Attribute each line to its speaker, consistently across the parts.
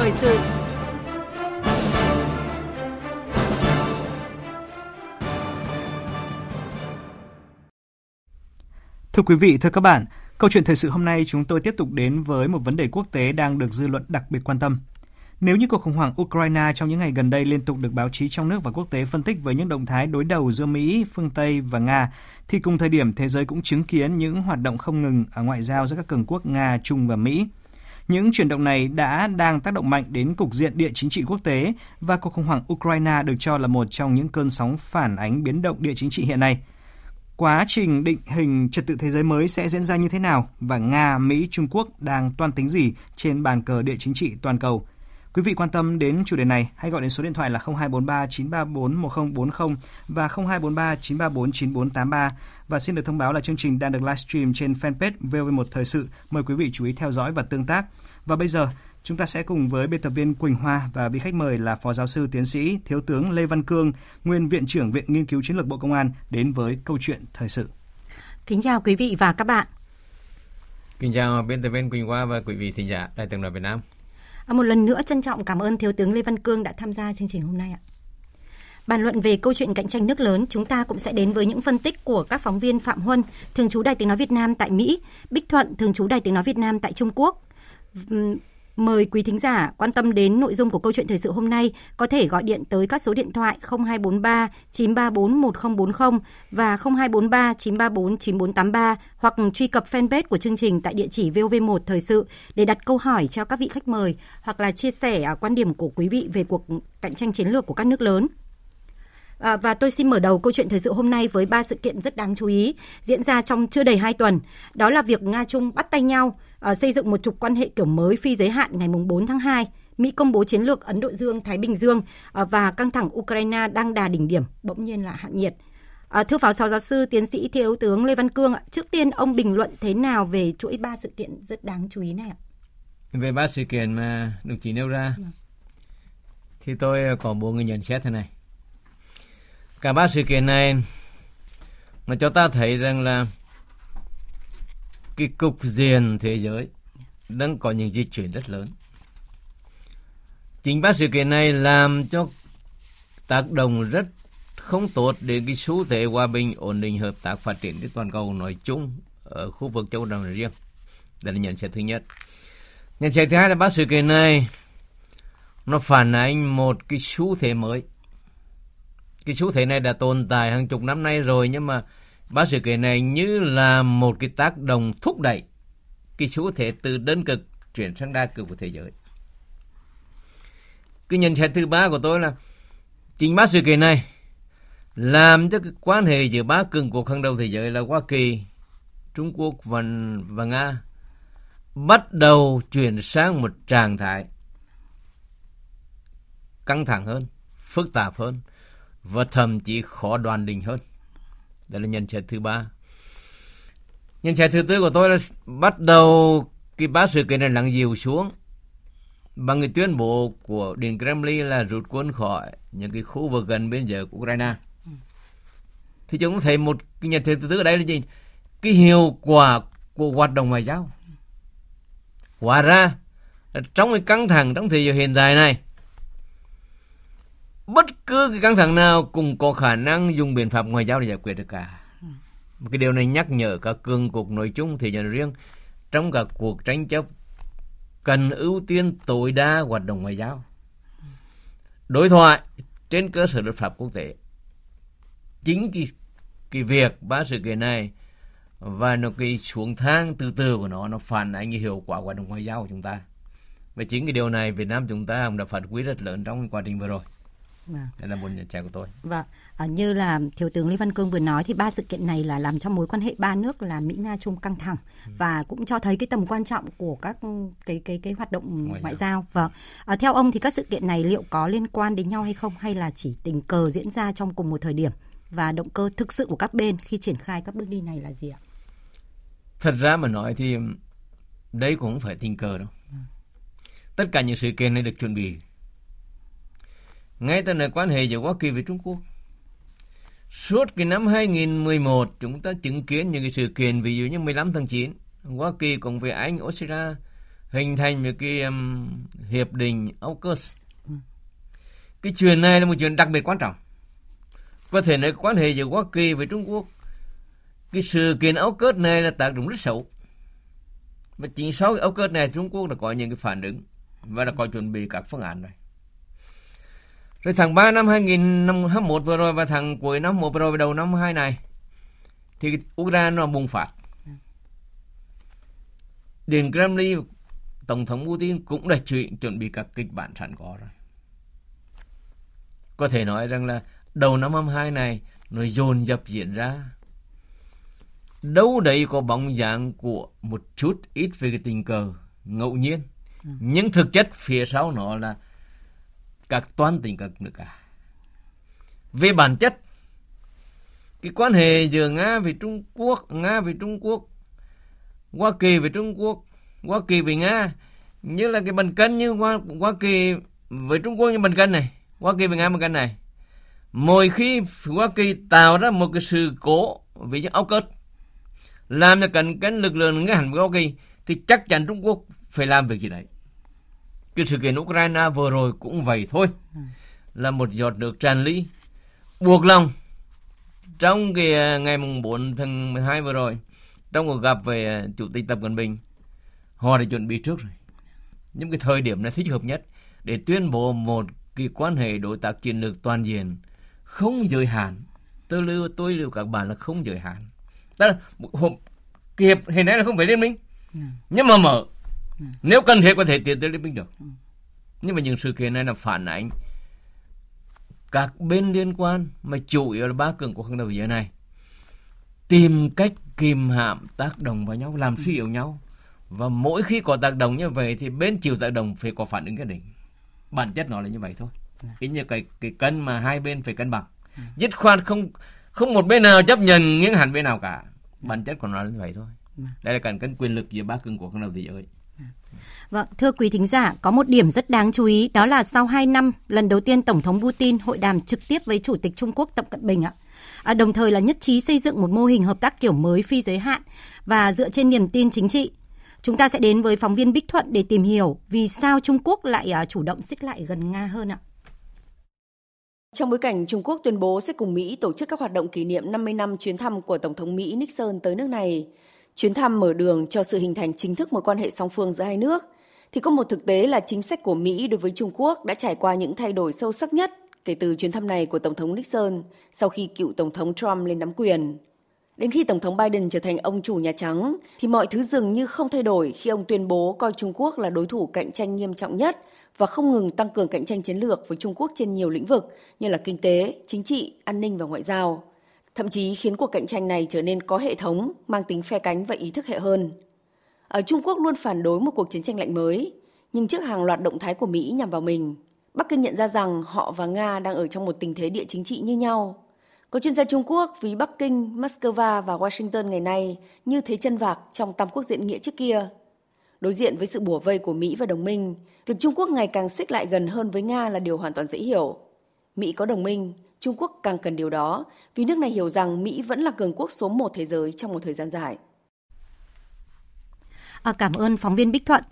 Speaker 1: thời sự
Speaker 2: Thưa quý vị, thưa các bạn, câu chuyện thời sự hôm nay chúng tôi tiếp tục đến với một vấn đề quốc tế đang được dư luận đặc biệt quan tâm. Nếu như cuộc khủng hoảng Ukraine trong những ngày gần đây liên tục được báo chí trong nước và quốc tế phân tích với những động thái đối đầu giữa Mỹ, phương Tây và Nga, thì cùng thời điểm thế giới cũng chứng kiến những hoạt động không ngừng ở ngoại giao giữa các cường quốc Nga, Trung và Mỹ. Những chuyển động này đã đang tác động mạnh đến cục diện địa chính trị quốc tế và cuộc khủng hoảng Ukraine được cho là một trong những cơn sóng phản ánh biến động địa chính trị hiện nay. Quá trình định hình trật tự thế giới mới sẽ diễn ra như thế nào và Nga, Mỹ, Trung Quốc đang toan tính gì trên bàn cờ địa chính trị toàn cầu? Quý vị quan tâm đến chủ đề này, hãy gọi đến số điện thoại là 0243 934 1040 và 0243 934 9483 và xin được thông báo là chương trình đang được livestream trên fanpage VV1 Thời sự. Mời quý vị chú ý theo dõi và tương tác. Và bây giờ, chúng ta sẽ cùng với biên tập viên Quỳnh Hoa và vị khách mời là Phó Giáo sư Tiến sĩ Thiếu tướng Lê Văn Cương, Nguyên Viện trưởng Viện Nghiên cứu Chiến lược Bộ Công an đến với câu chuyện thời sự.
Speaker 1: Kính chào quý vị và các bạn.
Speaker 3: Kính chào biên tập viên Quỳnh Hoa và quý vị thính giả Đài tiếng nói Việt Nam.
Speaker 1: À, một lần nữa trân trọng cảm ơn Thiếu tướng Lê Văn Cương đã tham gia chương trình hôm nay ạ. Bàn luận về câu chuyện cạnh tranh nước lớn, chúng ta cũng sẽ đến với những phân tích của các phóng viên Phạm Huân, thường trú Đài Tiếng Nói Việt Nam tại Mỹ, Bích Thuận, thường trú Đài Tiếng Nói Việt Nam tại Trung Quốc. Mời quý thính giả quan tâm đến nội dung của câu chuyện thời sự hôm nay có thể gọi điện tới các số điện thoại 0243 934 1040 và 0243 934 9483 hoặc truy cập fanpage của chương trình tại địa chỉ VOV1 Thời sự để đặt câu hỏi cho các vị khách mời hoặc là chia sẻ à, quan điểm của quý vị về cuộc cạnh tranh chiến lược của các nước lớn. À, và tôi xin mở đầu câu chuyện thời sự hôm nay với ba sự kiện rất đáng chú ý diễn ra trong chưa đầy hai tuần. Đó là việc Nga Trung bắt tay nhau uh, xây dựng một trục quan hệ kiểu mới phi giới hạn ngày 4 tháng 2. Mỹ công bố chiến lược Ấn Độ Dương-Thái Bình Dương uh, và căng thẳng Ukraine đang đà đỉnh điểm, bỗng nhiên là hạ nhiệt. À, thưa phó giáo sư tiến sĩ thiếu tướng Lê Văn Cương, trước tiên ông bình luận thế nào về chuỗi ba sự kiện rất đáng chú ý này ạ?
Speaker 3: Về ba sự kiện mà đồng chí nêu ra, ừ. thì tôi có bốn người nhận xét thế này. Cả ba sự kiện này nó cho ta thấy rằng là cái cục diện thế giới đang có những di chuyển rất lớn. Chính ba sự kiện này làm cho tác động rất không tốt đến cái xu thế hòa bình, ổn định, hợp tác, phát triển trên toàn cầu nói chung ở khu vực châu Âu nói riêng. Đây là nhận xét thứ nhất. Nhận xét thứ hai là ba sự kiện này nó phản ánh một cái xu thế mới. Cái xu thế này đã tồn tại hàng chục năm nay rồi nhưng mà ba sự kiện này như là một cái tác động thúc đẩy cái xu thế từ đơn cực chuyển sang đa cực của thế giới. Cái nhận xét thứ ba của tôi là chính ba sự kiện này làm cho cái quan hệ giữa ba cường quốc hàng đầu thế giới là Hoa Kỳ, Trung Quốc và, và Nga bắt đầu chuyển sang một trạng thái căng thẳng hơn, phức tạp hơn và thậm chí khó đoàn định hơn. Đây là nhận xét thứ ba. Nhận xét thứ tư của tôi là bắt đầu cái ba sự kiện này lắng dịu xuống bằng cái tuyên bố của Điện Kremlin là rút quân khỏi những cái khu vực gần biên giới của Ukraine. Thì chúng ta thấy một cái nhận xét thứ tư ở đây là gì? Cái hiệu quả của hoạt động ngoại giao. Hóa ra, trong cái căng thẳng trong thời gian hiện tại này, bất cứ cái căng thẳng nào cũng có khả năng dùng biện pháp ngoại giao để giải quyết được cả. Một cái điều này nhắc nhở các cường cuộc nội chung thì nhận riêng trong các cuộc tranh chấp cần ưu tiên tối đa hoạt động ngoại giao. Đối thoại trên cơ sở luật pháp quốc tế. Chính cái, cái việc ba sự kiện này và nó cái xuống thang từ từ của nó nó phản ánh cái hiệu quả hoạt động ngoại giao của chúng ta. Và chính cái điều này Việt Nam chúng ta cũng đã phát huy rất lớn trong quá trình vừa rồi. Vâng. Đây là một nhận xét của tôi.
Speaker 1: Vâng, à, như là thiếu tướng Lê Văn Cương vừa nói thì ba sự kiện này là làm cho mối quan hệ ba nước là Mỹ Nga Trung căng thẳng ừ. và cũng cho thấy cái tầm quan trọng của các cái cái cái hoạt động ngoại, ngoại giao. Vâng. À, theo ông thì các sự kiện này liệu có liên quan đến nhau hay không hay là chỉ tình cờ diễn ra trong cùng một thời điểm và động cơ thực sự của các bên khi triển khai các bước đi này là gì ạ?
Speaker 3: Thật ra mà nói thì đây cũng không phải tình cờ đâu. Ừ. Tất cả những sự kiện này được chuẩn bị ngay từ nơi quan hệ giữa Hoa Kỳ với Trung Quốc. Suốt cái năm 2011, chúng ta chứng kiến những cái sự kiện ví dụ như 15 tháng 9, Hoa Kỳ cùng với Anh, Australia hình thành một cái um, hiệp định AUKUS. Cái chuyện này là một chuyện đặc biệt quan trọng. Có thể nói quan hệ giữa Hoa Kỳ với Trung Quốc cái sự kiện AUKUS này là tác động rất xấu. Và chính sau cái AUKUS này Trung Quốc đã có những cái phản ứng và đã có chuẩn bị các phương án rồi. Rồi tháng 3 năm 2021 vừa rồi và tháng cuối năm 1 vừa rồi và đầu năm 2 này thì Ukraine nó bùng phát. Điện Kremlin Tổng thống Putin cũng đã chuyện chuẩn bị các kịch bản sẵn có rồi. Có thể nói rằng là đầu năm 22 này nó dồn dập diễn ra. Đâu đấy có bóng dáng của một chút ít về cái tình cờ ngẫu nhiên. Ừ. Nhưng thực chất phía sau nó là các toán tỉnh các nước cả. Về bản chất, cái quan hệ giữa Nga với Trung Quốc, Nga với Trung Quốc, Hoa Kỳ với Trung Quốc, Hoa Kỳ với Nga như là cái bàn cân như Hoa, Hoa Kỳ với Trung Quốc như bàn cân này, Hoa Kỳ với Nga bàn cân này. Mỗi khi Hoa Kỳ tạo ra một cái sự cố về những áo cất làm cho cần cân lực lượng nga hẳn với Hoa Kỳ thì chắc chắn Trung Quốc phải làm việc gì đấy cái sự kiện Ukraine vừa rồi cũng vậy thôi. Là một giọt nước tràn ly. Buộc lòng. Trong cái à, ngày mùng 4 tháng 12 vừa rồi trong cuộc gặp về à, chủ tịch Tập Cận Bình họ đã chuẩn bị trước rồi. Những cái thời điểm này thích hợp nhất để tuyên bố một cái quan hệ đối tác chiến lược toàn diện không giới hạn. Tôi lưu tôi lưu các bạn là không giới hạn. Tức là hộp kiệp hiện nay là không phải liên minh. Ừ. nhưng mà mở. Nếu cần thiết có thể tiến tới liên minh được. Ừ. Nhưng mà những sự kiện này là phản ánh các bên liên quan mà chủ yếu là ba cường của hàng đầu thế này tìm cách kìm hãm tác động vào nhau làm suy yếu nhau. Và mỗi khi có tác động như vậy thì bên chịu tác động phải có phản ứng cái định. Bản chất nó là như vậy thôi. Cái như cái cái cân mà hai bên phải cân bằng. Dứt khoát không không một bên nào chấp nhận những hẳn bên nào cả. Bản chất của nó là như vậy thôi. Đây là cần cân quyền lực giữa ba cường của hàng đầu thế giới
Speaker 1: Vâng, thưa quý thính giả, có một điểm rất đáng chú ý đó là sau 2 năm, lần đầu tiên Tổng thống Putin hội đàm trực tiếp với Chủ tịch Trung Quốc Tập Cận Bình ạ. À, đồng thời là nhất trí xây dựng một mô hình hợp tác kiểu mới phi giới hạn và dựa trên niềm tin chính trị. Chúng ta sẽ đến với phóng viên Bích Thuận để tìm hiểu vì sao Trung Quốc lại à, chủ động xích lại gần Nga hơn ạ.
Speaker 4: Trong bối cảnh Trung Quốc tuyên bố sẽ cùng Mỹ tổ chức các hoạt động kỷ niệm 50 năm chuyến thăm của Tổng thống Mỹ Nixon tới nước này, chuyến thăm mở đường cho sự hình thành chính thức mối quan hệ song phương giữa hai nước, thì có một thực tế là chính sách của Mỹ đối với Trung Quốc đã trải qua những thay đổi sâu sắc nhất kể từ chuyến thăm này của Tổng thống Nixon sau khi cựu Tổng thống Trump lên nắm quyền. Đến khi Tổng thống Biden trở thành ông chủ Nhà Trắng, thì mọi thứ dường như không thay đổi khi ông tuyên bố coi Trung Quốc là đối thủ cạnh tranh nghiêm trọng nhất và không ngừng tăng cường cạnh tranh chiến lược với Trung Quốc trên nhiều lĩnh vực như là kinh tế, chính trị, an ninh và ngoại giao thậm chí khiến cuộc cạnh tranh này trở nên có hệ thống, mang tính phe cánh và ý thức hệ hơn. Ở Trung Quốc luôn phản đối một cuộc chiến tranh lạnh mới, nhưng trước hàng loạt động thái của Mỹ nhằm vào mình, Bắc Kinh nhận ra rằng họ và Nga đang ở trong một tình thế địa chính trị như nhau. Có chuyên gia Trung Quốc ví Bắc Kinh, Moscow và Washington ngày nay như thế chân vạc trong tam quốc diện nghĩa trước kia. Đối diện với sự bùa vây của Mỹ và đồng minh, việc Trung Quốc ngày càng xích lại gần hơn với Nga là điều hoàn toàn dễ hiểu. Mỹ có đồng minh, Trung Quốc càng cần điều đó vì nước này hiểu rằng Mỹ vẫn là cường quốc số một thế giới trong một thời gian dài.
Speaker 1: À, cảm ơn phóng viên Bích Thuận.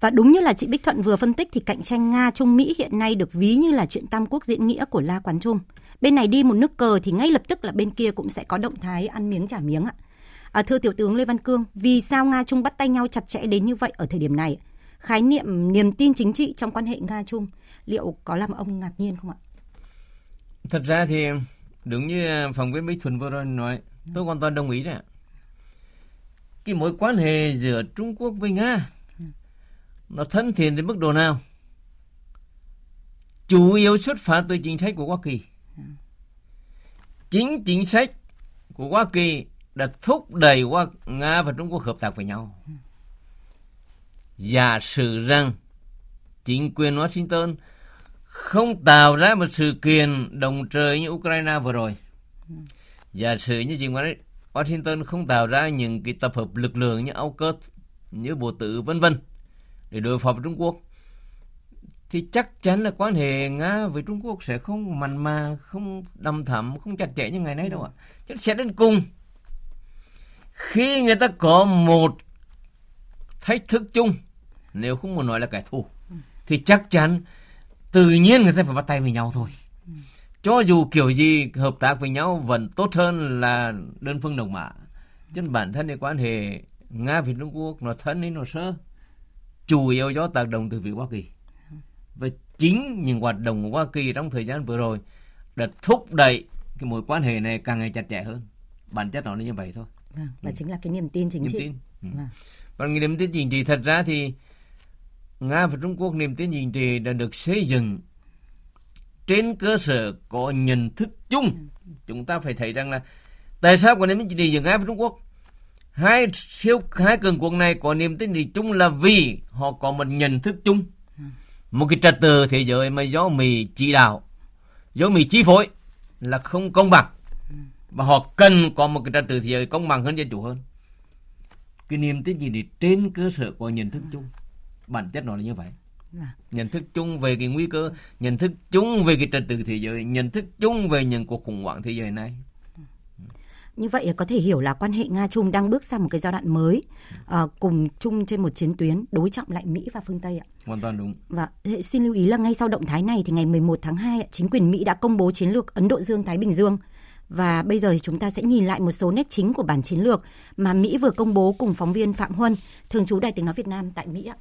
Speaker 1: Và đúng như là chị Bích Thuận vừa phân tích thì cạnh tranh Nga Trung Mỹ hiện nay được ví như là chuyện tam quốc diễn nghĩa của La Quán Trung. Bên này đi một nước cờ thì ngay lập tức là bên kia cũng sẽ có động thái ăn miếng trả miếng ạ. À, thưa tiểu tướng Lê Văn Cương, vì sao Nga Trung bắt tay nhau chặt chẽ đến như vậy ở thời điểm này? Khái niệm niềm tin chính trị trong quan hệ Nga Trung liệu có làm ông ngạc nhiên không ạ?
Speaker 3: Thật ra thì đúng như à, phóng viên Bích Thuần vừa rồi nói, tôi hoàn toàn đồng ý đấy. Cái mối quan hệ giữa Trung Quốc với Nga nó thân thiện đến mức độ nào? Chủ yếu xuất phát từ chính sách của Hoa Kỳ. Chính chính sách của Hoa Kỳ đã thúc đẩy Hoa, Nga và Trung Quốc hợp tác với nhau. Giả sử rằng chính quyền Washington không tạo ra một sự kiện đồng trời như Ukraine vừa rồi. Giả sử như chị nói Washington không tạo ra những cái tập hợp lực lượng như AUKUS, như Bộ Tử vân vân để đối phó với Trung Quốc thì chắc chắn là quan hệ Nga với Trung Quốc sẽ không mặn mà, không đầm thẳm, không chặt chẽ như ngày nay đâu ạ. Chắc sẽ đến cùng. Khi người ta có một thách thức chung nếu không muốn nói là kẻ thù thì chắc chắn tự nhiên người ta phải bắt tay với nhau thôi cho dù kiểu gì hợp tác với nhau vẫn tốt hơn là đơn phương đồng mã chứ bản thân cái quan hệ nga việt trung quốc nó thân nên nó sơ chủ yếu do tác động từ phía hoa kỳ và chính những hoạt động của hoa kỳ trong thời gian vừa rồi đã thúc đẩy cái mối quan hệ này càng ngày chặt chẽ hơn bản chất nó là như vậy thôi
Speaker 1: vâng, và ừ. chính là cái niềm tin chính niềm
Speaker 3: trị tin. Ừ. Vâng. còn niềm tin chính trị thật ra thì nga và trung quốc niềm tin chính trị đã được xây dựng trên cơ sở có nhận thức chung. Chúng ta phải thấy rằng là tại sao có niềm tin chính trị giữa nga và trung quốc? Hai siêu, hai cường quốc này có niềm tin gì chung là vì họ có một nhận thức chung, một cái trật tự thế giới mà do Mỹ chỉ đạo, do Mỹ chi phối là không công bằng. Và họ cần có một cái trật tự thế giới công bằng hơn dân chủ hơn. Cái niềm tin gì thì trên cơ sở của nhận thức chung bản chất nó là như vậy à. nhận thức chung về cái nguy cơ nhận thức chung về cái trật tự thế giới nhận thức chung về những cuộc khủng hoảng thế giới này
Speaker 1: như vậy có thể hiểu là quan hệ Nga Trung đang bước sang một cái giai đoạn mới uh, cùng chung trên một chiến tuyến đối trọng lại Mỹ và phương Tây ạ.
Speaker 3: Hoàn toàn đúng.
Speaker 1: Và xin lưu ý là ngay sau động thái này thì ngày 11 tháng 2 chính quyền Mỹ đã công bố chiến lược Ấn Độ Dương Thái Bình Dương. Và bây giờ thì chúng ta sẽ nhìn lại một số nét chính của bản chiến lược mà Mỹ vừa công bố cùng phóng viên Phạm Huân, thường trú Đài tiếng nói Việt Nam tại Mỹ ạ.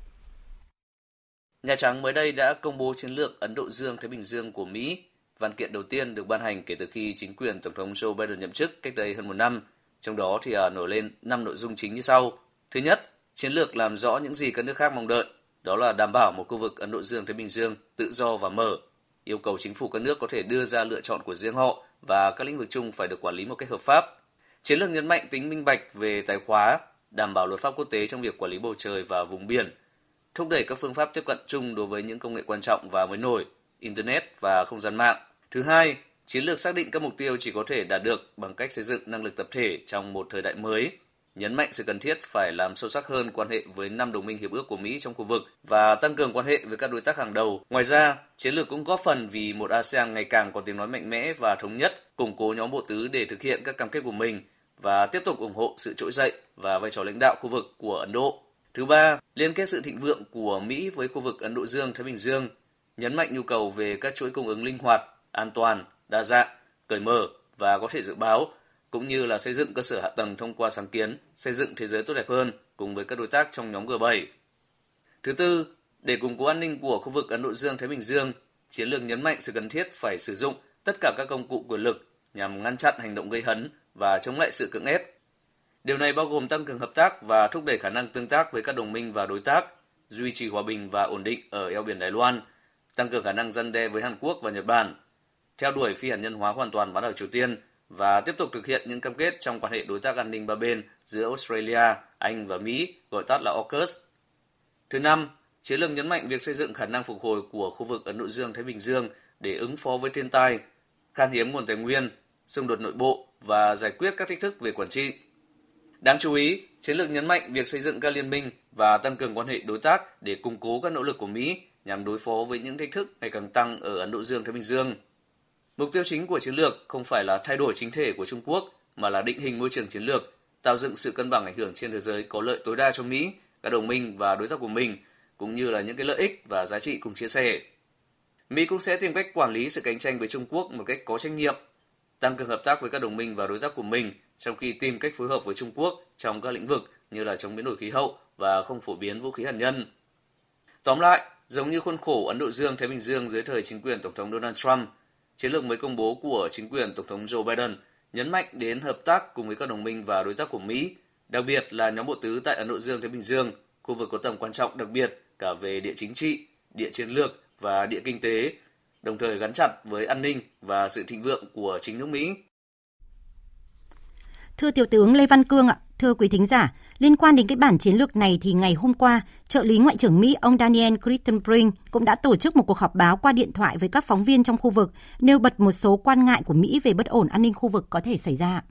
Speaker 5: Nhà Trắng mới đây đã công bố chiến lược Ấn Độ Dương Thái Bình Dương của Mỹ Văn kiện đầu tiên được ban hành kể từ khi chính quyền Tổng thống Joe Biden nhậm chức cách đây hơn một năm. Trong đó thì à, nổi lên 5 nội dung chính như sau. Thứ nhất, chiến lược làm rõ những gì các nước khác mong đợi, đó là đảm bảo một khu vực Ấn Độ Dương Thái Bình Dương tự do và mở, yêu cầu chính phủ các nước có thể đưa ra lựa chọn của riêng họ và các lĩnh vực chung phải được quản lý một cách hợp pháp. Chiến lược nhấn mạnh tính minh bạch về tài khóa, đảm bảo luật pháp quốc tế trong việc quản lý bầu trời và vùng biển, thúc đẩy các phương pháp tiếp cận chung đối với những công nghệ quan trọng và mới nổi, Internet và không gian mạng, Thứ hai, chiến lược xác định các mục tiêu chỉ có thể đạt được bằng cách xây dựng năng lực tập thể trong một thời đại mới, nhấn mạnh sự cần thiết phải làm sâu sắc hơn quan hệ với năm đồng minh hiệp ước của Mỹ trong khu vực và tăng cường quan hệ với các đối tác hàng đầu. Ngoài ra, chiến lược cũng góp phần vì một ASEAN ngày càng có tiếng nói mạnh mẽ và thống nhất, củng cố nhóm bộ tứ để thực hiện các cam kết của mình và tiếp tục ủng hộ sự trỗi dậy và vai trò lãnh đạo khu vực của Ấn Độ. Thứ ba, liên kết sự thịnh vượng của Mỹ với khu vực Ấn Độ Dương Thái Bình Dương, nhấn mạnh nhu cầu về các chuỗi cung ứng linh hoạt, an toàn, đa dạng, cởi mở và có thể dự báo, cũng như là xây dựng cơ sở hạ tầng thông qua sáng kiến, xây dựng thế giới tốt đẹp hơn cùng với các đối tác trong nhóm G7. Thứ tư, để củng cố an ninh của khu vực Ấn Độ Dương-Thái Bình Dương, chiến lược nhấn mạnh sự cần thiết phải sử dụng tất cả các công cụ quyền lực nhằm ngăn chặn hành động gây hấn và chống lại sự cưỡng ép. Điều này bao gồm tăng cường hợp tác và thúc đẩy khả năng tương tác với các đồng minh và đối tác, duy trì hòa bình và ổn định ở eo biển Đài Loan, tăng cường khả năng răn đe với Hàn Quốc và Nhật Bản, theo đuổi phi hạt nhân hóa hoàn toàn bán đảo Triều Tiên và tiếp tục thực hiện những cam kết trong quan hệ đối tác an ninh ba bên giữa Australia, Anh và Mỹ, gọi tắt là AUKUS. Thứ năm, chiến lược nhấn mạnh việc xây dựng khả năng phục hồi của khu vực Ấn Độ Dương-Thái Bình Dương để ứng phó với thiên tai, khan hiếm nguồn tài nguyên, xung đột nội bộ và giải quyết các thách thức về quản trị. Đáng chú ý, chiến lược nhấn mạnh việc xây dựng các liên minh và tăng cường quan hệ đối tác để củng cố các nỗ lực của Mỹ nhằm đối phó với những thách thức ngày càng tăng ở Ấn Độ Dương-Thái Bình Dương. Mục tiêu chính của chiến lược không phải là thay đổi chính thể của Trung Quốc, mà là định hình môi trường chiến lược, tạo dựng sự cân bằng ảnh hưởng trên thế giới có lợi tối đa cho Mỹ, các đồng minh và đối tác của mình, cũng như là những cái lợi ích và giá trị cùng chia sẻ. Mỹ cũng sẽ tìm cách quản lý sự cạnh tranh với Trung Quốc một cách có trách nhiệm, tăng cường hợp tác với các đồng minh và đối tác của mình trong khi tìm cách phối hợp với Trung Quốc trong các lĩnh vực như là chống biến đổi khí hậu và không phổ biến vũ khí hạt nhân. Tóm lại, giống như khuôn khổ Ấn Độ Dương Thái Bình Dương dưới thời chính quyền Tổng thống Donald Trump, Chiến lược mới công bố của chính quyền Tổng thống Joe Biden nhấn mạnh đến hợp tác cùng với các đồng minh và đối tác của Mỹ, đặc biệt là nhóm bộ tứ tại Ấn Độ Dương Thái Bình Dương, khu vực có tầm quan trọng đặc biệt cả về địa chính trị, địa chiến lược và địa kinh tế, đồng thời gắn chặt với an ninh và sự thịnh vượng của chính nước Mỹ.
Speaker 1: Thưa Tiểu tướng Lê Văn Cương ạ, thưa quý thính giả, liên quan đến cái bản chiến lược này thì ngày hôm qua, trợ lý Ngoại trưởng Mỹ ông Daniel Crittenbrink cũng đã tổ chức một cuộc họp báo qua điện thoại với các phóng viên trong khu vực, nêu bật một số quan ngại của Mỹ về bất ổn an ninh khu vực có thể xảy ra.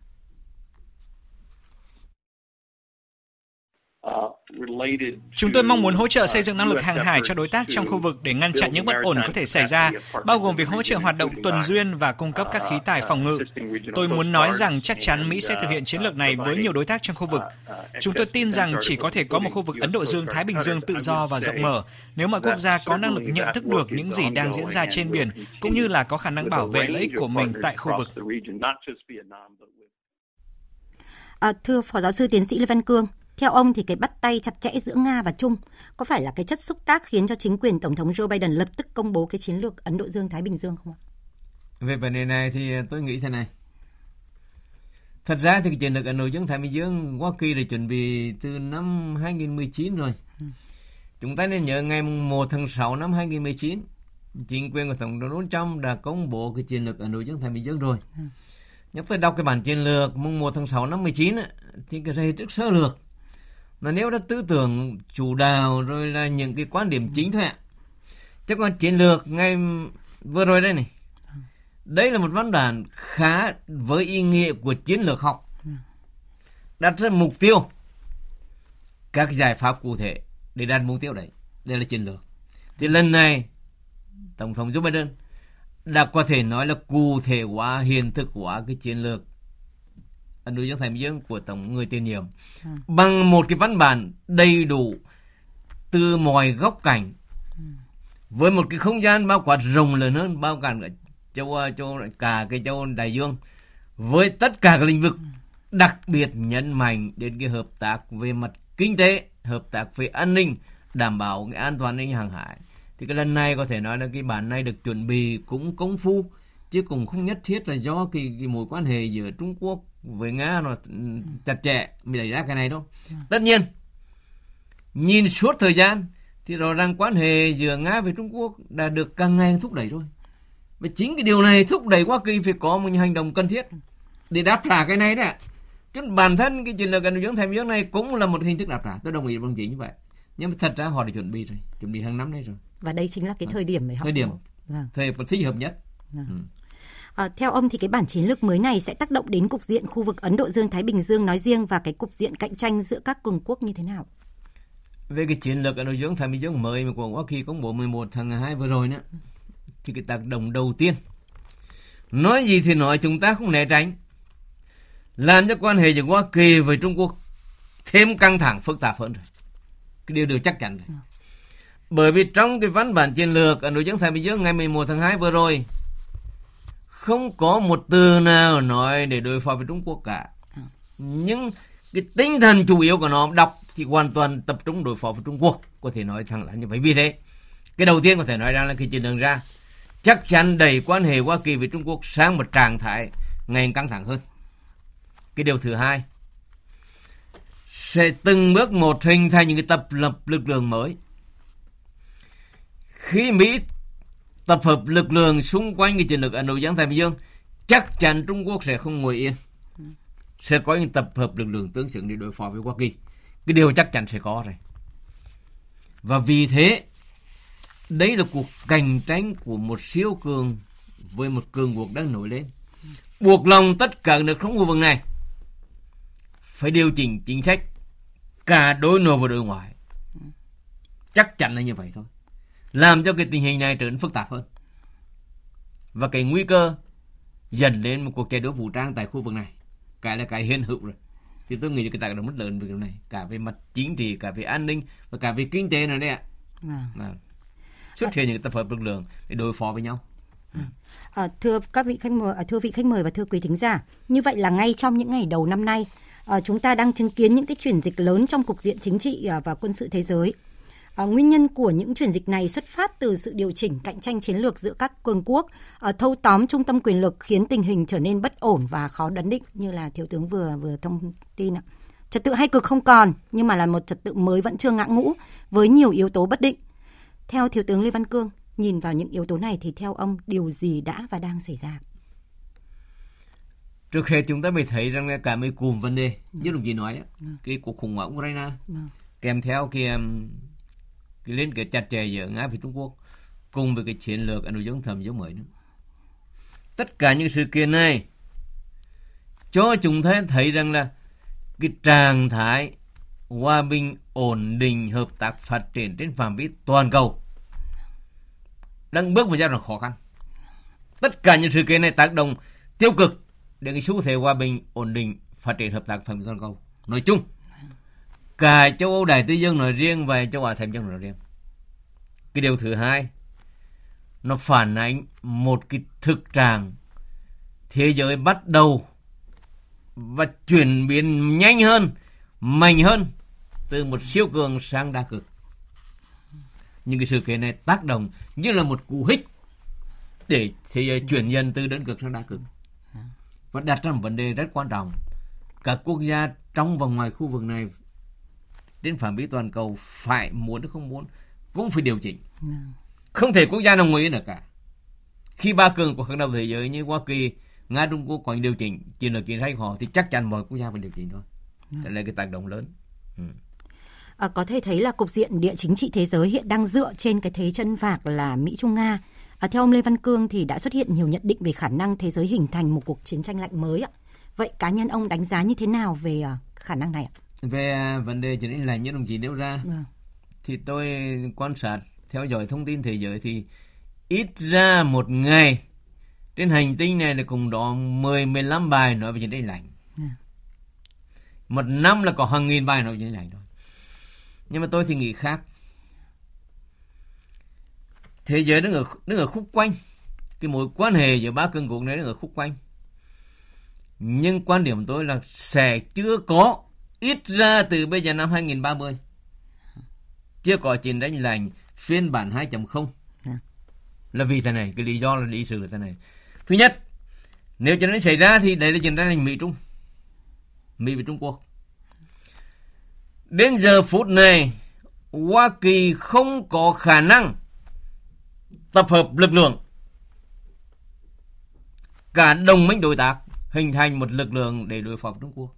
Speaker 2: Chúng tôi mong muốn hỗ trợ xây dựng năng lực hàng hải cho đối tác trong khu vực để ngăn chặn những bất ổn có thể xảy ra, bao gồm việc hỗ trợ hoạt động tuần duyên và cung cấp các khí tài phòng ngự. Tôi muốn nói rằng chắc chắn Mỹ sẽ thực hiện chiến lược này với nhiều đối tác trong khu vực. Chúng tôi tin rằng chỉ có thể có một khu vực Ấn Độ Dương-Thái Bình Dương tự do và rộng mở nếu mọi quốc gia có năng lực nhận thức được những gì đang diễn ra trên biển, cũng như là có khả năng bảo vệ lợi ích của mình tại khu vực.
Speaker 1: À, thưa Phó Giáo sư Tiến sĩ Lê Văn Cương, theo ông thì cái bắt tay chặt chẽ giữa Nga và Trung có phải là cái chất xúc tác khiến cho chính quyền Tổng thống Joe Biden lập tức công bố cái chiến lược Ấn Độ Dương-Thái Bình Dương không ạ?
Speaker 3: Về vấn đề này thì tôi nghĩ thế này. Thật ra thì cái chiến lược Ấn Độ Dương-Thái Bình Dương Hoa Kỳ đã chuẩn bị từ năm 2019 rồi. Ừ. Chúng ta nên nhớ ngày 1 tháng 6 năm 2019, chính quyền của Tổng thống Donald Trump đã công bố cái chiến lược Ấn Độ Dương-Thái Bình Dương rồi. Ừ. Nhắc tôi đọc cái bản chiến lược mùng 1 tháng 6 năm 19 thì cái rất sơ lược mà nếu đã tư tưởng, chủ đạo, rồi là những cái quan điểm chính thôi ạ. Chứ còn chiến lược ngay vừa rồi đây này. Đây là một văn bản khá với ý nghĩa của chiến lược học. Đặt ra mục tiêu, các giải pháp cụ thể để đạt mục tiêu đấy. Đây là chiến lược. Thì lần này, tổng thống Joe Biden đã có thể nói là cụ thể hóa, hiện thực hóa cái chiến lược Độ Dương Thái Bình Dương của tổng người tiền nhiệm à. bằng một cái văn bản đầy đủ từ mọi góc cảnh ừ. với một cái không gian bao quát rộng lớn hơn bao cả châu châu cả cái châu đại dương với tất cả các lĩnh vực ừ. đặc biệt nhấn mạnh đến cái hợp tác về mặt kinh tế hợp tác về an ninh đảm bảo cái an toàn ninh hàng hải thì cái lần này có thể nói là cái bản này được chuẩn bị cũng công phu chứ cũng không nhất thiết là do cái, cái mối quan hệ giữa Trung Quốc với Nga nó chặt chẽ mới đẩy ra cái này đâu. Tất nhiên, nhìn suốt thời gian thì rõ ràng quan hệ giữa Nga và Trung Quốc đã được càng ngày thúc đẩy rồi. Và chính cái điều này thúc đẩy Hoa Kỳ phải có một hành động cần thiết để đáp trả cái này đấy. Chứ bản thân cái chuyện là gần dưỡng thèm dưỡng này cũng là một hình thức đáp trả. Tôi đồng ý với ông chị như vậy. Nhưng mà thật ra họ đã chuẩn bị rồi, chuẩn bị hàng năm nay rồi.
Speaker 1: Và đây chính là cái thời điểm để họ
Speaker 3: thời điểm, vâng. thời thích hợp nhất. Vâng. Ừ.
Speaker 1: À, theo ông thì cái bản chiến lược mới này sẽ tác động đến cục diện khu vực Ấn Độ Dương Thái Bình Dương nói riêng và cái cục diện cạnh tranh giữa các cường quốc như thế nào?
Speaker 3: Về cái chiến lược Ấn Độ Dương Thái Bình Dương mới mà của Hoa Kỳ công bố 11 tháng 2 vừa rồi nữa thì cái tác động đầu tiên. Nói gì thì nói chúng ta không né tránh. Làm cho quan hệ giữa Hoa Kỳ với Trung Quốc thêm căng thẳng phức tạp hơn rồi. Cái điều được chắc chắn rồi. Bởi vì trong cái văn bản chiến lược Ấn Độ Dương Thái Bình Dương ngày 11 tháng 2 vừa rồi không có một từ nào nói để đối phó với Trung Quốc cả. Nhưng cái tinh thần chủ yếu của nó đọc thì hoàn toàn tập trung đối phó với Trung Quốc. Có thể nói thẳng là như vậy. Vì thế, cái đầu tiên có thể nói ra là khi trên đường ra, chắc chắn đẩy quan hệ Hoa Kỳ với Trung Quốc sang một trạng thái ngày căng thẳng hơn. Cái điều thứ hai, sẽ từng bước một hình thành những cái tập lập lực lượng mới. Khi Mỹ tập hợp lực lượng xung quanh cái chiến lược Ấn Độ Dương Thái Bình Dương, chắc chắn Trung Quốc sẽ không ngồi yên. Sẽ có những tập hợp lực lượng tương xứng để đối phó với Hoa Kỳ. Cái điều chắc chắn sẽ có rồi. Và vì thế đấy là cuộc cạnh tranh của một siêu cường với một cường quốc đang nổi lên. Buộc lòng tất cả nước trong khu vực này phải điều chỉnh chính sách cả đối nội và đối ngoại. Chắc chắn là như vậy thôi làm cho cái tình hình này trở nên phức tạp hơn. Và cái nguy cơ dần đến một cuộc chạy đua vũ trang tại khu vực này cái là cái hiện hữu rồi. Thì tôi nghĩ cái tác động rất lớn về điều này cả về mặt chính trị cả về an ninh và cả về kinh tế này đấy ạ. À. xuất hiện những tập hợp lực lượng để đối phó với nhau.
Speaker 1: À, thưa các vị khách mời, à, thưa vị khách mời và thưa quý thính giả, như vậy là ngay trong những ngày đầu năm nay, à, chúng ta đang chứng kiến những cái chuyển dịch lớn trong cục diện chính trị à, và quân sự thế giới. À, nguyên nhân của những chuyển dịch này xuất phát từ sự điều chỉnh cạnh tranh chiến lược giữa các cường quốc, à, thâu tóm trung tâm quyền lực khiến tình hình trở nên bất ổn và khó đoán định như là thiếu tướng vừa vừa thông tin ạ. Trật tự hay cực không còn, nhưng mà là một trật tự mới vẫn chưa ngã ngũ với nhiều yếu tố bất định. Theo thiếu tướng Lê Văn Cương, nhìn vào những yếu tố này thì theo ông điều gì đã và đang xảy ra?
Speaker 3: Trước hết chúng ta mới thấy rằng là cả mấy cùm vấn đề, như đồng chí nói, đó, ừ. cái cuộc khủng hoảng Ukraine, ừ. kèm theo cái cái liên kết chặt chẽ giữa Nga và Trung Quốc cùng với cái chiến lược Ấn Độ Dương thầm giống mới nữa. Tất cả những sự kiện này cho chúng ta thấy rằng là cái trạng thái hòa bình, ổn định, hợp tác phát triển trên phạm vi toàn cầu đang bước vào giai đoạn khó khăn. Tất cả những sự kiện này tác động tiêu cực đến cái xu thế hòa bình, ổn định, phát triển hợp tác phạm vi toàn cầu nói chung. Cả châu Âu Đại Tây Dương nói riêng và châu Á Thái Bình Dương nói riêng. Cái điều thứ hai, nó phản ánh một cái thực trạng thế giới bắt đầu và chuyển biến nhanh hơn, mạnh hơn từ một siêu cường sang đa cực. Những cái sự kiện này tác động như là một cú hích để thế giới chuyển dần từ đơn cực sang đa cực. Và đặt ra một vấn đề rất quan trọng. Các quốc gia trong và ngoài khu vực này trên phạm vi toàn cầu phải muốn hay không muốn cũng phải điều chỉnh. Không thể quốc gia nào ngồi yên được cả. Khi ba cường của các đầu thế giới như Hoa Kỳ, Nga, Trung Quốc còn điều chỉnh chiến lược chiến sách họ thì chắc chắn mọi quốc gia phải điều chỉnh thôi. Đó là cái tác động lớn. Ừ.
Speaker 1: À, có thể thấy là cục diện địa chính trị thế giới hiện đang dựa trên cái thế chân vạc là Mỹ Trung Nga. À, theo ông Lê Văn Cương thì đã xuất hiện nhiều nhận định về khả năng thế giới hình thành một cuộc chiến tranh lạnh mới ạ. Vậy cá nhân ông đánh giá như thế nào về uh, khả năng này ạ?
Speaker 3: Về uh, vấn đề chiến tranh lạnh như đồng chí nêu ra,
Speaker 1: Vâng.
Speaker 3: thì tôi quan sát theo dõi thông tin thế giới thì ít ra một ngày trên hành tinh này là cùng đó 10 15 bài nói về chiến tranh lạnh. Một năm là có hàng nghìn bài nói về chiến tranh lạnh rồi. Nhưng mà tôi thì nghĩ khác. Thế giới đứng ở đứng ở khúc quanh. Cái mối quan hệ giữa ba cường quốc này đứng ở khúc quanh. Nhưng quan điểm của tôi là sẽ chưa có ít ra từ bây giờ năm 2030 chưa có chiến tranh lạnh phiên bản 2.0
Speaker 1: Dạ.
Speaker 3: là vì thế này cái lý do là lý sự là thế này. Thứ nhất nếu chiến tranh xảy ra thì đấy là chiến tranh lạnh Mỹ Trung Mỹ với Trung Quốc. Đến giờ phút này Hoa Kỳ không có khả năng tập hợp lực lượng. Cả đồng minh đối tác hình thành một lực lượng để đối phó với Trung Quốc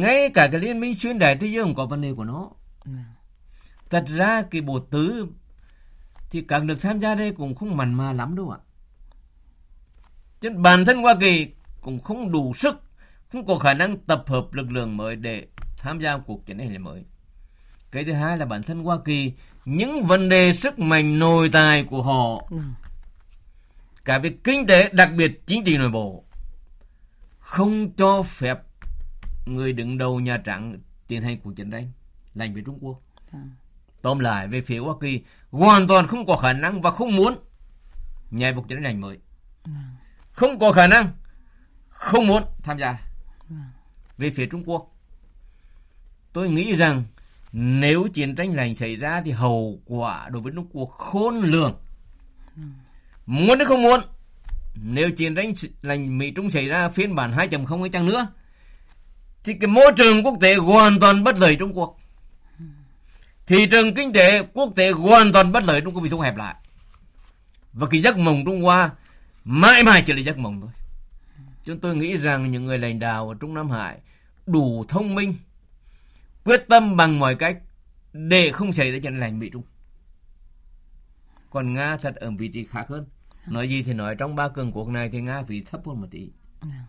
Speaker 3: ngay cả cái liên minh xuyên đại Tây Dương cũng có vấn đề của nó. Thật ra cái bộ tứ thì các nước tham gia đây cũng không mặn mà lắm đâu ạ. Chứ bản thân Hoa Kỳ cũng không đủ sức không có khả năng tập hợp lực lượng mới để tham gia cuộc chiến này mới. Cái thứ hai là bản thân Hoa Kỳ những vấn đề sức mạnh nội tại của họ cả về kinh tế đặc biệt chính trị nội bộ không cho phép người đứng đầu Nhà Trắng tiến hành cuộc chiến tranh lành với Trung Quốc. Tóm lại về phía Hoa Kỳ hoàn toàn không có khả năng và không muốn nhảy cuộc chiến tranh lành mới. Không có khả năng, không muốn tham gia. Về phía Trung Quốc, tôi nghĩ rằng nếu chiến tranh lành xảy ra thì hậu quả đối với Trung Quốc khôn lường. Muốn hay không muốn, nếu chiến tranh lành Mỹ Trung xảy ra phiên bản 2.0 hay chăng nữa, thì cái môi trường quốc tế hoàn toàn bất lợi Trung Quốc. Thị trường kinh tế quốc tế hoàn toàn bất lợi Trung Quốc bị thu hẹp lại. Và cái giấc mộng Trung Hoa mãi mãi chỉ là giấc mộng thôi. Chúng tôi nghĩ rằng những người lãnh đạo ở Trung Nam Hải đủ thông minh, quyết tâm bằng mọi cách để không xảy ra chuyện lành bị Trung. Còn Nga thật ở vị trí khác hơn. Nói gì thì nói trong ba cường quốc này thì Nga vị thấp hơn một tí.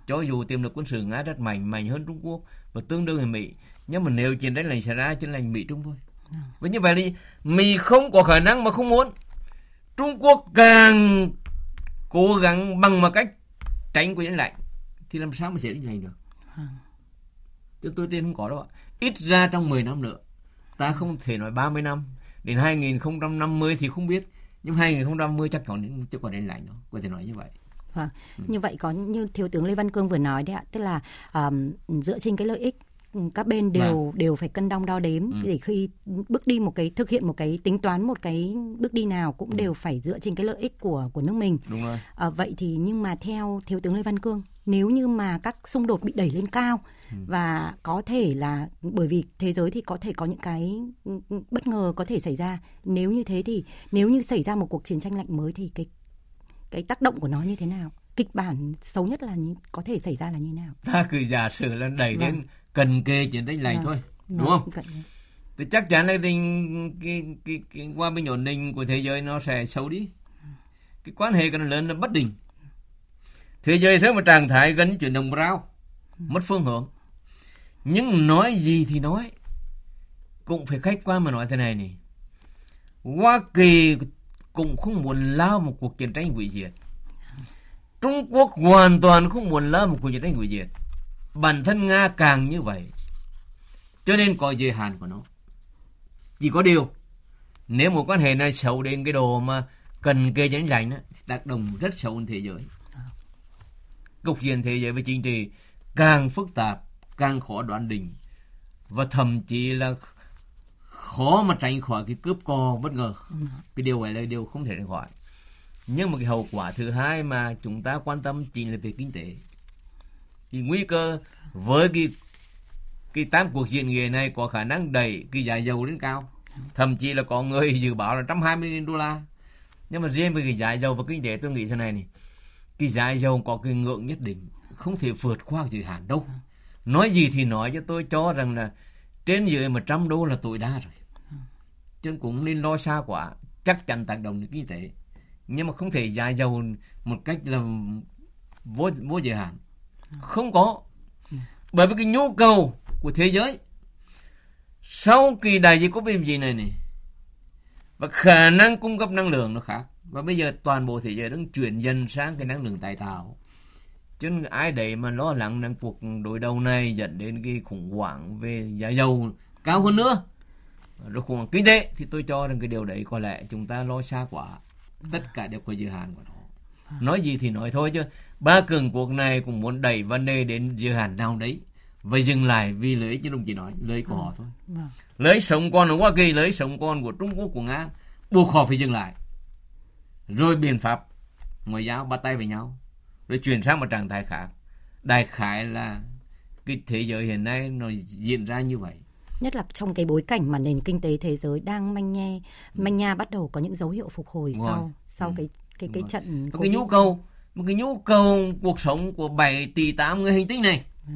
Speaker 3: Cho dù tiềm lực quân sự Nga rất mạnh, mạnh hơn Trung Quốc và tương đương với Mỹ. Nhưng mà nếu chiến tranh lành xảy ra, chiến lành Mỹ Trung thôi. Và như vậy thì Mỹ không có khả năng mà không muốn. Trung Quốc càng cố gắng bằng một cách tránh chiến lạnh thì làm sao mà sẽ đánh giành được. Chứ tôi tin không có đâu ạ. Ít ra trong 10 năm nữa. Ta không thể nói 30 năm. Đến 2050 thì không biết. Nhưng 2050 chắc còn chưa còn đánh lạnh đâu. Có thể nói như vậy.
Speaker 1: Vâng. Như vậy có như thiếu tướng Lê Văn Cương vừa nói đấy ạ, tức là um, dựa trên cái lợi ích các bên đều
Speaker 3: Vâng.
Speaker 1: đều phải cân đong đo đếm
Speaker 3: Ừ.
Speaker 1: để khi bước đi một cái thực hiện một cái tính toán một cái bước đi nào
Speaker 3: Ừ.
Speaker 1: cũng đều phải dựa trên cái lợi ích của của nước mình.
Speaker 3: Đúng rồi.
Speaker 1: À, vậy thì nhưng mà theo thiếu tướng Lê Văn Cương, nếu như mà các xung đột bị đẩy lên cao
Speaker 3: Ừ.
Speaker 1: và có thể là bởi vì thế giới thì có thể có những cái ừ, bất ngờ có thể xảy ra. Nếu như thế thì nếu như xảy ra một cuộc chiến tranh lạnh mới thì cái cái tác động của nó như thế nào? Kịch bản xấu nhất là có thể xảy ra là như nào?
Speaker 3: Ta cứ giả sử là đẩy
Speaker 1: Vâng.
Speaker 3: đến cần kề chiến tranh lạnh
Speaker 1: Vâng.
Speaker 3: thôi. Đúng
Speaker 1: Nó
Speaker 3: không?
Speaker 1: cận-
Speaker 3: thì chắc chắn là tình cái, cái, cái hòa bình ổn định của thế giới nó sẽ xấu đi cái quan hệ nó lớn là bất định thế giới sẽ một trạng thái gần như chuyển động rao mất phương hướng nhưng nói gì thì nói cũng phải khách quan mà nói thế này này. Hoa Kỳ cũng không muốn lao một cuộc chiến tranh hủy diệt. Trung Quốc hoàn toàn không muốn lao một cuộc chiến tranh hủy diệt. Bản thân Nga càng như vậy. Cho nên có giới hạn của nó. Chỉ có điều, nếu một quan hệ này xấu đến cái đồ mà cần kê chiến tranh thì tác động rất xấu đến thế giới. Cục diện thế giới về chính trị càng phức tạp, càng khó đoán định và thậm chí là khó mà tránh khỏi cái cướp co bất ngờ. Cái điều này là điều không thể tránh khỏi. Nhưng mà cái hậu quả thứ hai mà chúng ta quan tâm chính là về kinh tế. Thì nguy cơ với cái cái tám cuộc diện nghề này có khả năng đẩy cái giá dầu lên cao. Thậm chí là có người dự báo là 120 đô la. Nhưng mà riêng về cái giá dầu và kinh tế tôi nghĩ thế này này. Cái giá dầu có cái ngưỡng nhất định. Không thể vượt qua giới hạn đâu. Nói gì thì nói cho tôi cho rằng là trên dưới 100 đô là tối đa rồi. Chứ cũng nên lo xa quá. Chắc chắn tác động đến kinh tế. Nhưng mà không thể giá dầu một cách là vô, vô giới hạn. Không có. Bởi vì cái nhu cầu của thế giới sau kỳ đại dịch covid gì này này và khả năng cung cấp năng lượng nó khác và bây giờ toàn bộ thế giới đang chuyển dần sang cái năng lượng tái tạo chứ ai đấy mà lo lắng rằng cuộc đối đầu này dẫn đến cái khủng hoảng về giá dầu cao hơn nữa rồi khủng hoảng kinh tế thì tôi cho rằng cái điều đấy có lẽ chúng ta lo xa quá. Tất cả đều có giới hạn của nó. Nói gì thì nói thôi chứ. Ba cường quốc này cũng muốn đẩy vấn đề đến giới hạn nào đấy và dừng lại vì lợi ích như đồng chí nói lợi ích của họ thôi.
Speaker 1: Vâng.
Speaker 3: lợi ích sống con ở Hoa Kỳ lợi ích sống con của Trung Quốc của Nga buộc họ phải dừng lại. Rồi biện pháp ngoại giao bắt tay với nhau rồi chuyển sang một trạng thái khác. Đại khái là cái thế giới hiện nay nó diễn ra như vậy
Speaker 1: nhất là trong cái bối cảnh mà nền kinh tế thế giới đang manh nhe manh nha bắt đầu có những dấu hiệu phục hồi
Speaker 3: Đúng rồi.
Speaker 1: sau sau
Speaker 3: Ừ.
Speaker 1: cái cái cái
Speaker 3: Đúng
Speaker 1: trận
Speaker 3: một cái nhu cầu một cái nhu cầu cuộc sống của 7 tỷ 8 người hành tinh này.
Speaker 1: Ừ.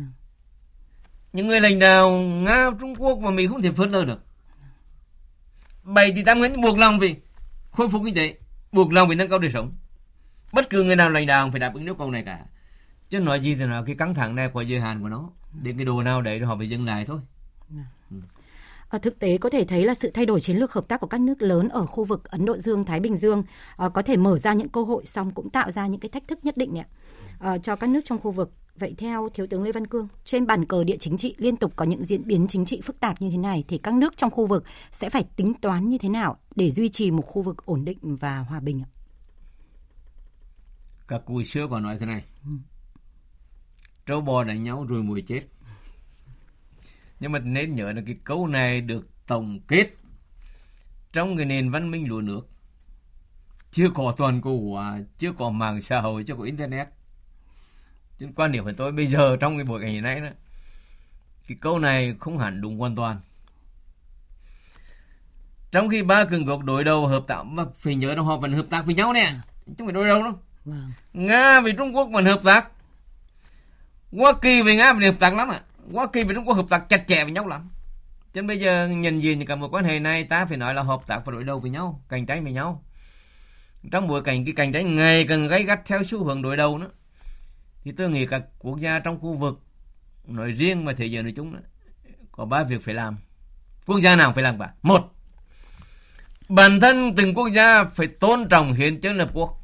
Speaker 3: những người lãnh đạo Nga Trung Quốc và Mỹ không thể phớt lờ được. 7 tỷ 8 người buộc lòng vì khôi phục kinh tế buộc lòng vì nâng cao đời sống. Bất cứ người nào lãnh đạo phải đáp ứng yêu cầu này cả. Chứ nói gì thì nói cái căng thẳng này có giới hạn của nó đến cái đồ nào đấy rồi họ phải dừng lại thôi
Speaker 1: Ở thực tế có thể thấy là sự thay đổi chiến lược hợp tác của các nước lớn ở khu vực Ấn Độ Dương, Thái Bình Dương ờ, có thể mở ra những cơ hội song cũng tạo ra những cái thách thức nhất định ạ. Ờ, cho các nước trong khu vực. Vậy theo Thiếu tướng Lê Văn Cương, trên bàn cờ địa chính trị liên tục có những diễn biến chính trị phức tạp như thế này thì các nước trong khu vực sẽ phải tính toán như thế nào để duy trì một khu vực ổn định và hòa bình ạ?
Speaker 3: các cụ xưa còn nói thế này trâu bò đánh nhau rồi mùi chết nhưng mà nên nhớ là cái câu này được tổng kết trong cái nền văn minh lúa nước chưa có toàn cầu chưa có mạng xã hội chưa có internet Chứ quan điểm của tôi bây giờ trong cái cảnh hiện nay đó cái câu này không hẳn đúng hoàn toàn trong khi ba cường quốc đối đầu hợp tác mà phải nhớ là họ vẫn hợp tác với nhau nè chứ không phải đối đầu đâu
Speaker 1: Vâng.
Speaker 3: Nga với Trung Quốc vẫn hợp tác. Hoa Kỳ với Nga vẫn hợp tác lắm ạ. Hoa Kỳ và Trung Quốc hợp tác chặt chẽ với nhau lắm. Cho nên bây giờ nhìn gì cả một quan hệ này ta phải nói là hợp tác và đối đầu với nhau, cạnh tranh với nhau. Trong bối cảnh cái cạnh tranh ngày càng gay gắt theo xu hướng đối đầu nữa. Thì tôi nghĩ các quốc gia trong khu vực nói riêng và thế giới nói chung đó, có ba việc phải làm. Quốc gia nào phải làm cả? Một, bản thân từng quốc gia phải tôn trọng hiến chương lập Quốc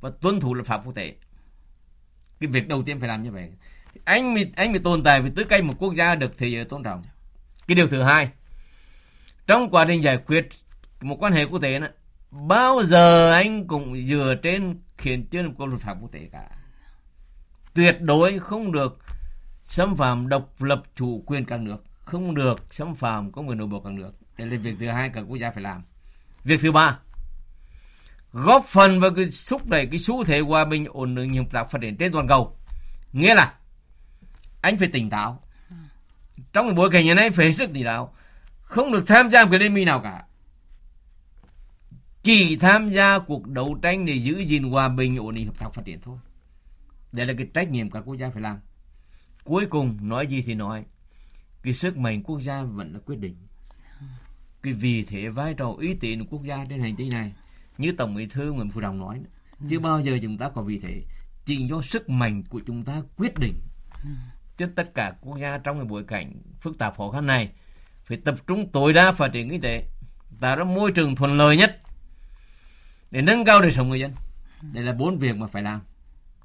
Speaker 3: và tuân thủ luật pháp quốc tế. Cái việc đầu tiên phải làm như vậy. Anh mới anh mới tồn tại với tư cách một quốc gia được thế giới tôn trọng. Cái điều thứ hai, trong quá trình giải quyết một quan hệ quốc tế đó, bao giờ anh cũng dựa trên khiển chương của luật pháp quốc tế cả. Tuyệt đối không được xâm phạm độc lập chủ quyền các nước, không được xâm phạm công quyền nội bộ các nước. Đây là việc thứ hai các quốc gia phải làm. Việc thứ ba, góp phần vào cái thúc đẩy cái xu thế hòa bình ổn định hợp tác phát triển trên toàn cầu nghĩa là anh phải tỉnh táo. Trong cái bối cảnh như này phải hết sức tỉnh táo. Không được tham gia một cái liên minh nào cả. Chỉ tham gia cuộc đấu tranh để giữ gìn hòa bình ổn định hợp tác phát triển thôi. Đây là cái trách nhiệm các quốc gia phải làm. Cuối cùng nói gì thì nói. Cái sức mạnh quốc gia vẫn là quyết định. Cái vị thế vai trò uy tín của quốc gia trên hành tinh này như tổng bí thư nguyễn phú trọng nói chứ bao giờ chúng ta có vị thế. Chỉ do sức mạnh của chúng ta quyết định chứ tất cả quốc gia trong cái bối cảnh phức tạp khó khăn này, phải tập trung tối đa phát triển kinh tế, tạo ra môi trường thuận lợi nhất để nâng cao đời sống người dân. Đây là bốn việc mà phải làm,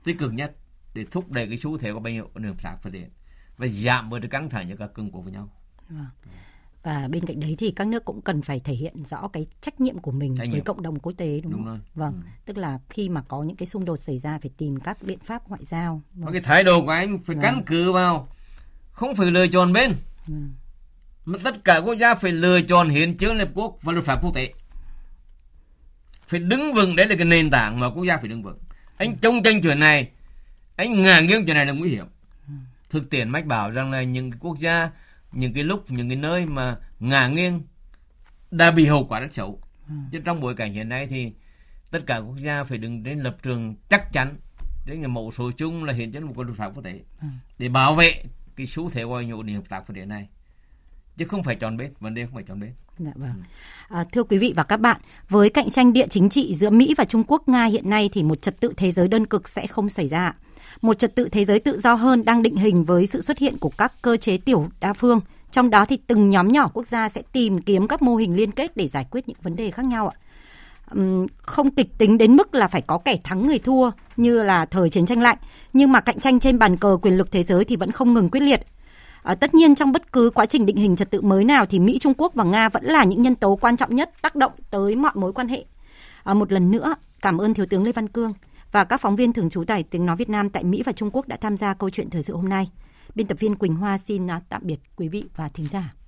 Speaker 3: tích cực nhất để thúc đẩy cái xu thế của bao nhiêu hợp tác phát triển và giảm bớt căng thẳng giữa các cường quốc với nhau.
Speaker 1: Vâng và bên cạnh đấy thì các nước cũng cần phải thể hiện rõ cái trách nhiệm của mình
Speaker 3: Trách
Speaker 1: với
Speaker 3: nhiệm.
Speaker 1: cộng đồng quốc tế đúng,
Speaker 3: Đúng
Speaker 1: không?
Speaker 3: rồi.
Speaker 1: Vâng,
Speaker 3: Ừ.
Speaker 1: tức là khi mà có những cái xung đột xảy ra phải tìm các biện pháp ngoại giao.
Speaker 3: và
Speaker 1: Vâng.
Speaker 3: cái thái độ của anh phải
Speaker 1: Vâng.
Speaker 3: căn cứ vào không phải lựa chọn bên
Speaker 1: Ừ.
Speaker 3: mà tất cả quốc gia phải lựa chọn hiến chương liên hợp quốc và luật pháp quốc tế phải đứng vững đấy là cái nền tảng mà quốc gia phải đứng vững anh chống tranh chuyện này anh ngả nghiêng chuyện này là nguy hiểm thực tiễn mách bảo rằng là những quốc gia những cái lúc những cái nơi mà ngả nghiêng đã bị hậu quả rất xấu. Chứ trong bối cảnh hiện nay thì tất cả quốc gia phải đứng trên lập trường chắc chắn trên cái mẫu số chung là hiến chương của luật pháp quốc tế. Để bảo vệ cái xu thế ổn định hợp tác phát triển này. Chứ không phải chọn bên vấn đề không phải chọn bên
Speaker 1: Dạ vâng. À, thưa quý vị và các bạn, với cạnh tranh địa chính trị giữa Mỹ và Trung Quốc Nga hiện nay thì một trật tự thế giới đơn cực sẽ không xảy ra. Một trật tự thế giới tự do hơn đang định hình với sự xuất hiện của các cơ chế tiểu đa phương. Trong đó thì từng nhóm nhỏ quốc gia sẽ tìm kiếm các mô hình liên kết để giải quyết những vấn đề khác nhau ạ. Không kịch tính đến mức là phải có kẻ thắng người thua như là thời chiến tranh lạnh, nhưng mà cạnh tranh trên bàn cờ quyền lực thế giới thì vẫn không ngừng quyết liệt. À, tất nhiên trong bất cứ quá trình định hình trật tự mới nào thì Mỹ, Trung Quốc và Nga vẫn là những nhân tố quan trọng nhất tác động tới mọi mối quan hệ. À, một lần nữa, cảm ơn Thiếu tướng Lê Văn Cương và các phóng viên thường trú tại tiếng nói Việt Nam tại Mỹ và Trung Quốc đã tham gia câu chuyện thời sự hôm nay. Biên tập viên Quỳnh Hoa xin tạm biệt quý vị và thính giả.